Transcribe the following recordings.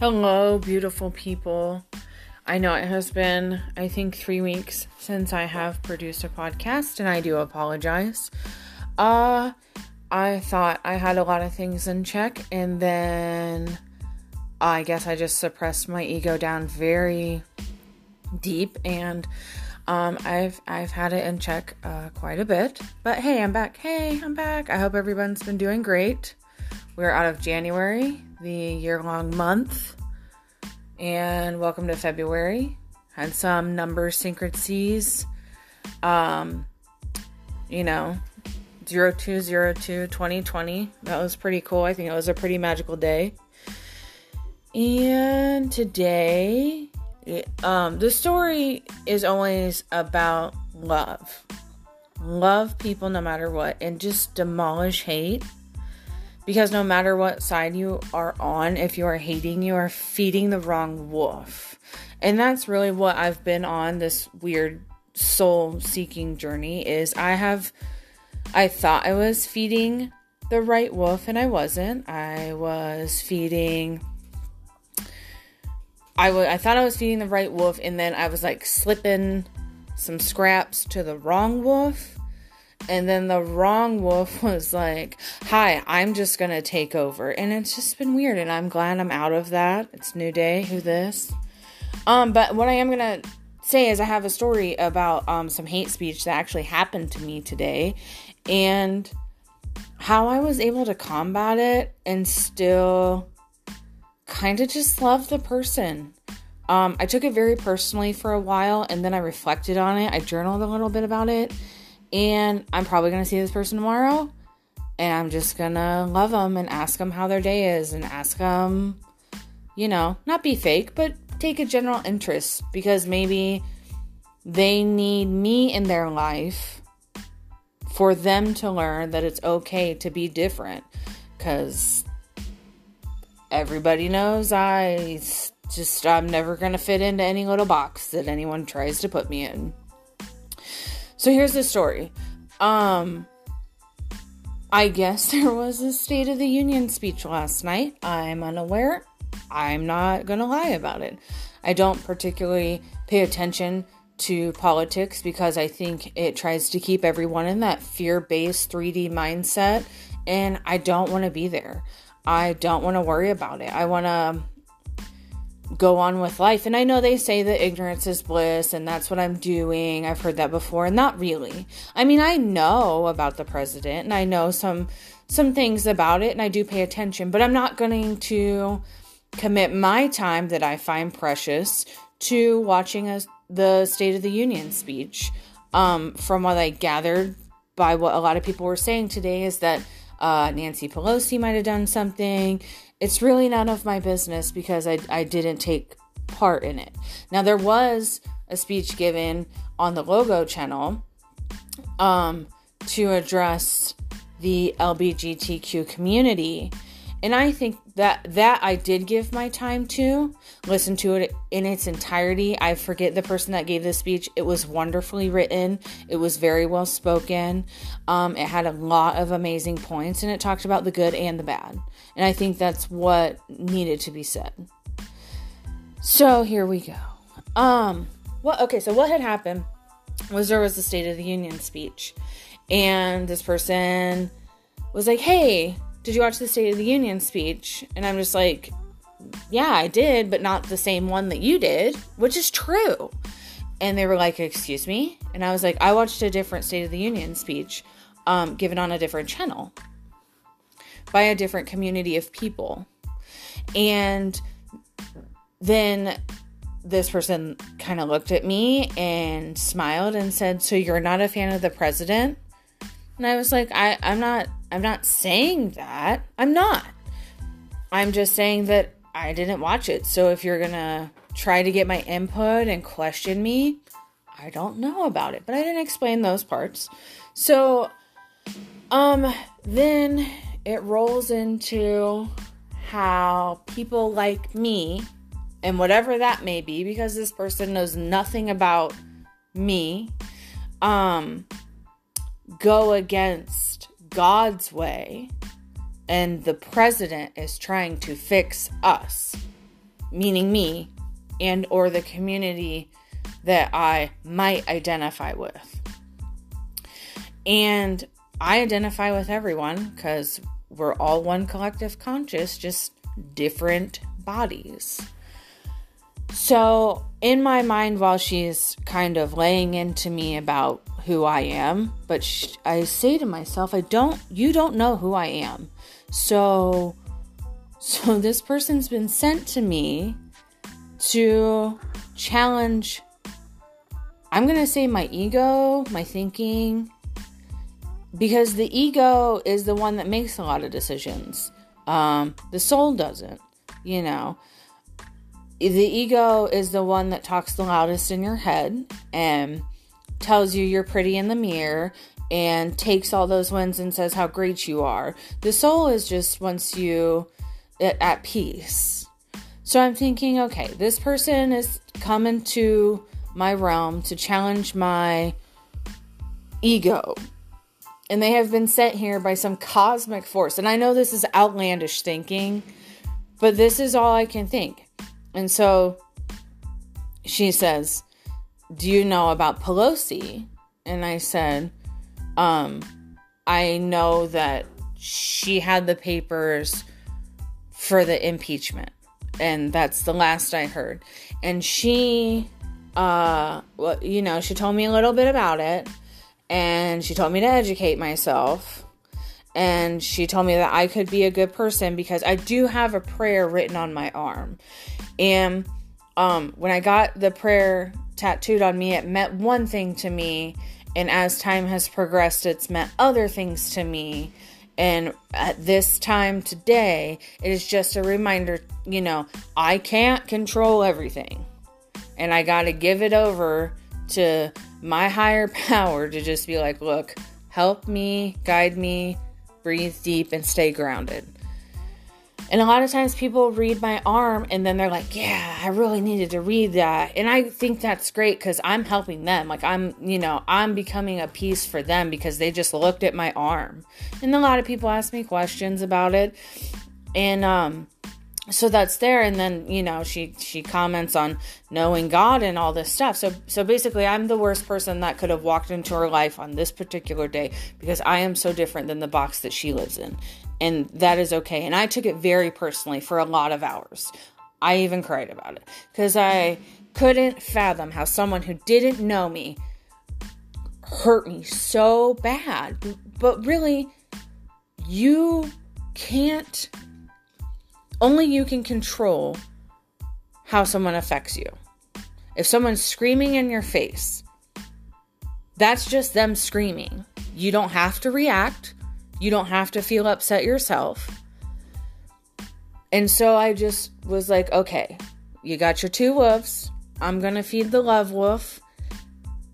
Hello, beautiful people. I know it has been, I think, three weeks since I have produced a podcast, and I do apologize. Uh, I thought I had a lot of things in check, and then I guess I just suppressed my ego down very deep, and um, I've I've had it in check uh, quite a bit. But hey, I'm back. Hey, I'm back. I hope everyone's been doing great. We're out of January, the year long month, and welcome to February. Had some number synchronicities. Um, you know, 0202 2020. That was pretty cool. I think it was a pretty magical day. And today, um, the story is always about love. Love people no matter what and just demolish hate because no matter what side you are on, if you are hating, you are feeding the wrong wolf. And that's really what I've been on this weird soul seeking journey is I have I thought I was feeding the right wolf and I wasn't. I was feeding I, w- I thought I was feeding the right wolf and then I was like slipping some scraps to the wrong wolf and then the wrong wolf was like, Hi, I'm just gonna take over. And it's just been weird, and I'm glad I'm out of that. It's new day, who this? Um, but what I am gonna say is I have a story about um some hate speech that actually happened to me today and how I was able to combat it and still kind of just love the person. Um, I took it very personally for a while and then I reflected on it. I journaled a little bit about it and I'm probably going to see this person tomorrow. And I'm just going to love them and ask them how their day is and ask them, you know, not be fake, but take a general interest because maybe they need me in their life for them to learn that it's okay to be different. Because everybody knows I just, I'm never going to fit into any little box that anyone tries to put me in. So here's the story. Um I guess there was a State of the Union speech last night. I'm unaware. I'm not going to lie about it. I don't particularly pay attention to politics because I think it tries to keep everyone in that fear based 3D mindset, and I don't want to be there. I don't want to worry about it. I want to go on with life. And I know they say that ignorance is bliss and that's what I'm doing. I've heard that before and not really. I mean, I know about the president and I know some some things about it and I do pay attention, but I'm not going to commit my time that I find precious to watching a, the State of the Union speech. Um, from what I gathered by what a lot of people were saying today is that uh, Nancy Pelosi might have done something it's really none of my business because I, I didn't take part in it. Now, there was a speech given on the Logo channel um, to address the LBGTQ community. And I think that that I did give my time to listen to it in its entirety. I forget the person that gave the speech. It was wonderfully written. It was very well spoken. Um, it had a lot of amazing points, and it talked about the good and the bad. And I think that's what needed to be said. So here we go. Um, what? Okay, so what had happened was there was the State of the Union speech, and this person was like, "Hey." Did you watch the State of the Union speech? And I'm just like, yeah, I did, but not the same one that you did, which is true. And they were like, excuse me? And I was like, I watched a different State of the Union speech um, given on a different channel by a different community of people. And then this person kind of looked at me and smiled and said, So you're not a fan of the president? And I was like, I, I'm not I'm not saying that. I'm not. I'm just saying that I didn't watch it. So if you're going to try to get my input and question me, I don't know about it. But I didn't explain those parts. So um then it rolls into how people like me and whatever that may be because this person knows nothing about me um go against God's way and the president is trying to fix us. meaning me, and or the community that I might identify with. And I identify with everyone because we're all one collective conscious, just different bodies. So, in my mind, while she's kind of laying into me about who I am, but sh- I say to myself, I don't, you don't know who I am. So, so this person's been sent to me to challenge, I'm going to say my ego, my thinking, because the ego is the one that makes a lot of decisions. Um, the soul doesn't, you know. The ego is the one that talks the loudest in your head and tells you you're pretty in the mirror and takes all those wins and says how great you are. The soul is just wants you at peace. So I'm thinking, okay, this person is coming to my realm to challenge my ego. And they have been sent here by some cosmic force. And I know this is outlandish thinking, but this is all I can think. And so she says, Do you know about Pelosi? And I said, um, I know that she had the papers for the impeachment. And that's the last I heard. And she, uh, well, you know, she told me a little bit about it. And she told me to educate myself. And she told me that I could be a good person because I do have a prayer written on my arm. And um, when I got the prayer tattooed on me, it meant one thing to me. And as time has progressed, it's meant other things to me. And at this time today, it is just a reminder you know, I can't control everything. And I got to give it over to my higher power to just be like, look, help me, guide me, breathe deep, and stay grounded. And a lot of times people read my arm and then they're like, yeah, I really needed to read that. And I think that's great because I'm helping them. Like, I'm, you know, I'm becoming a piece for them because they just looked at my arm. And a lot of people ask me questions about it. And, um, so that's there and then you know she she comments on knowing god and all this stuff so so basically i'm the worst person that could have walked into her life on this particular day because i am so different than the box that she lives in and that is okay and i took it very personally for a lot of hours i even cried about it because i couldn't fathom how someone who didn't know me hurt me so bad but really you can't only you can control how someone affects you. If someone's screaming in your face, that's just them screaming. You don't have to react. You don't have to feel upset yourself. And so I just was like, okay, you got your two wolves. I'm going to feed the love wolf.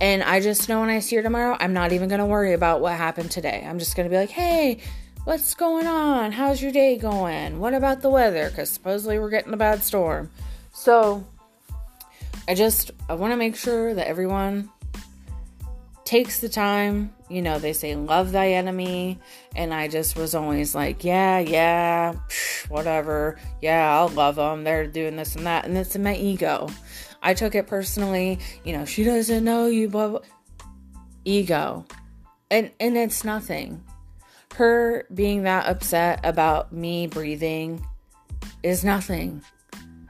And I just know when I see her tomorrow, I'm not even going to worry about what happened today. I'm just going to be like, hey, What's going on? How's your day going? What about the weather? Because supposedly we're getting a bad storm. So I just I want to make sure that everyone takes the time. You know, they say love thy enemy, and I just was always like, yeah, yeah, whatever. Yeah, I'll love them. They're doing this and that, and it's in my ego. I took it personally. You know, she doesn't know you, blah, blah. Ego, and and it's nothing her being that upset about me breathing is nothing.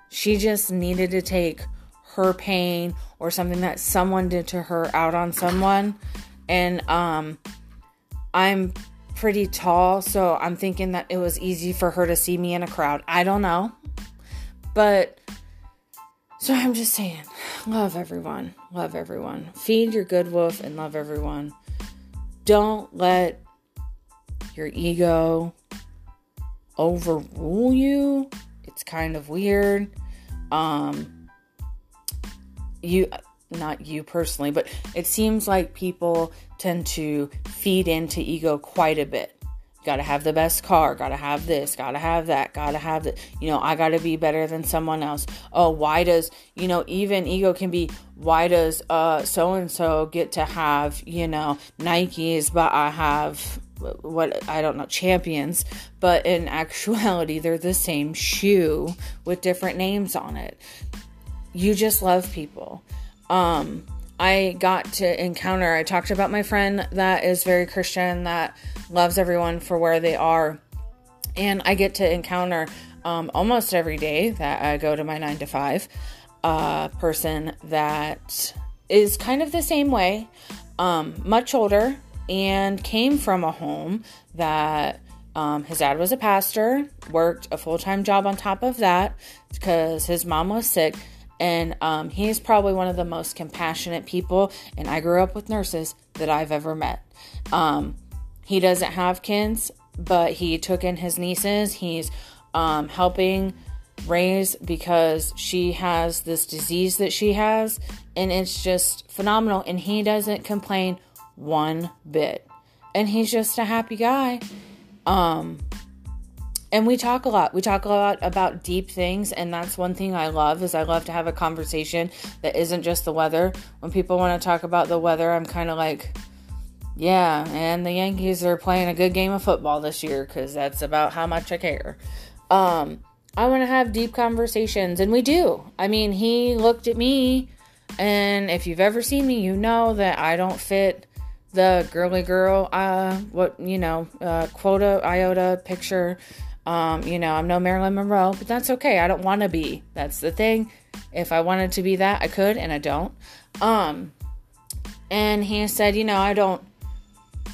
She just needed to take her pain or something that someone did to her out on someone. And um I'm pretty tall, so I'm thinking that it was easy for her to see me in a crowd. I don't know. But so I'm just saying, love everyone. Love everyone. Feed your good wolf and love everyone. Don't let your ego overrule you. It's kind of weird. Um, you, not you personally, but it seems like people tend to feed into ego quite a bit. Gotta have the best car, gotta have this, gotta have that, gotta have that. You know, I gotta be better than someone else. Oh, why does, you know, even ego can be, why does uh so and so get to have, you know, Nikes, but I have what I don't know champions, but in actuality they're the same shoe with different names on it. You just love people. Um I got to encounter I talked about my friend that is very Christian that loves everyone for where they are. And I get to encounter um, almost every day that I go to my nine to five uh, person that is kind of the same way, um, much older, and came from a home that um, his dad was a pastor, worked a full time job on top of that because his mom was sick. And um, he's probably one of the most compassionate people, and I grew up with nurses that I've ever met. Um, he doesn't have kids, but he took in his nieces. He's um, helping raise because she has this disease that she has, and it's just phenomenal. And he doesn't complain one bit. And he's just a happy guy. Um, and we talk a lot. We talk a lot about deep things, and that's one thing I love is I love to have a conversation that isn't just the weather. When people want to talk about the weather, I'm kind of like, yeah, and the Yankees are playing a good game of football this year because that's about how much I care. Um, I want to have deep conversations, and we do. I mean, he looked at me, and if you've ever seen me, you know that I don't fit the girly girl, uh, what you know, uh, quota iota picture um, you know, I'm no Marilyn Monroe, but that's okay. I don't want to be. That's the thing. If I wanted to be that, I could, and I don't. Um, and he said, you know, I don't.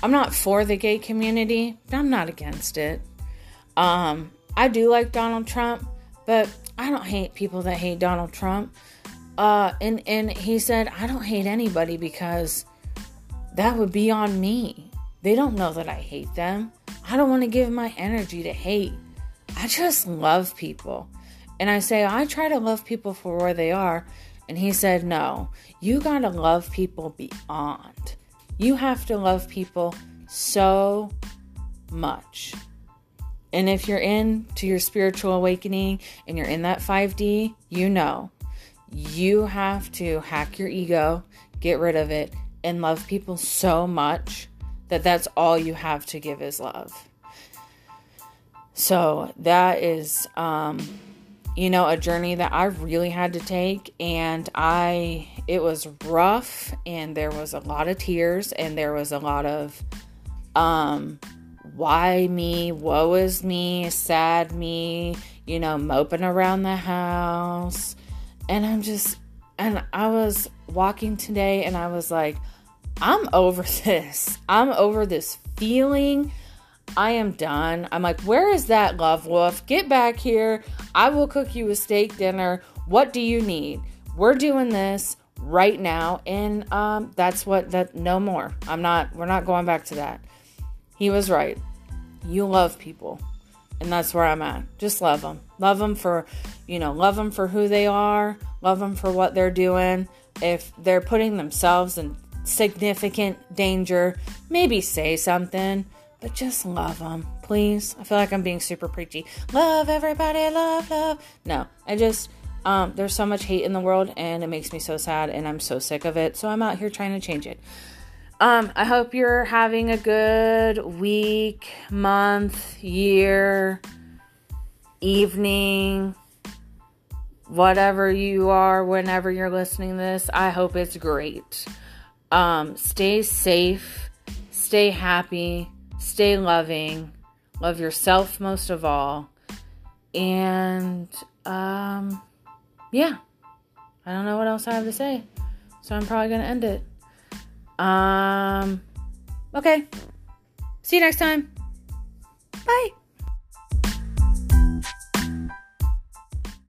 I'm not for the gay community, but I'm not against it. Um, I do like Donald Trump, but I don't hate people that hate Donald Trump. Uh, and and he said, I don't hate anybody because that would be on me. They don't know that I hate them. I don't want to give my energy to hate. I just love people. And I say, I try to love people for where they are. And he said, No, you got to love people beyond. You have to love people so much. And if you're into your spiritual awakening and you're in that 5D, you know you have to hack your ego, get rid of it, and love people so much that that's all you have to give is love. So that is, um, you know, a journey that I really had to take, and I, it was rough, and there was a lot of tears, and there was a lot of, um, why me, woe is me, sad me, you know, moping around the house. And I'm just, and I was walking today, and I was like, I'm over this. I'm over this feeling I am done. I'm like, where is that love wolf? Get back here. I will cook you a steak dinner. What do you need? We're doing this right now. And um, that's what that no more. I'm not we're not going back to that. He was right. You love people. And that's where I'm at. Just love them. Love them for, you know, love them for who they are. Love them for what they're doing. If they're putting themselves in significant danger, maybe say something but just love them, please. I feel like I'm being super preachy. Love everybody, love, love. No, I just, um, there's so much hate in the world and it makes me so sad and I'm so sick of it. So I'm out here trying to change it. Um, I hope you're having a good week, month, year, evening, whatever you are, whenever you're listening to this. I hope it's great. Um, stay safe, stay happy, stay loving, love yourself most of all. And um yeah. I don't know what else I have to say. So I'm probably going to end it. Um okay. See you next time. Bye.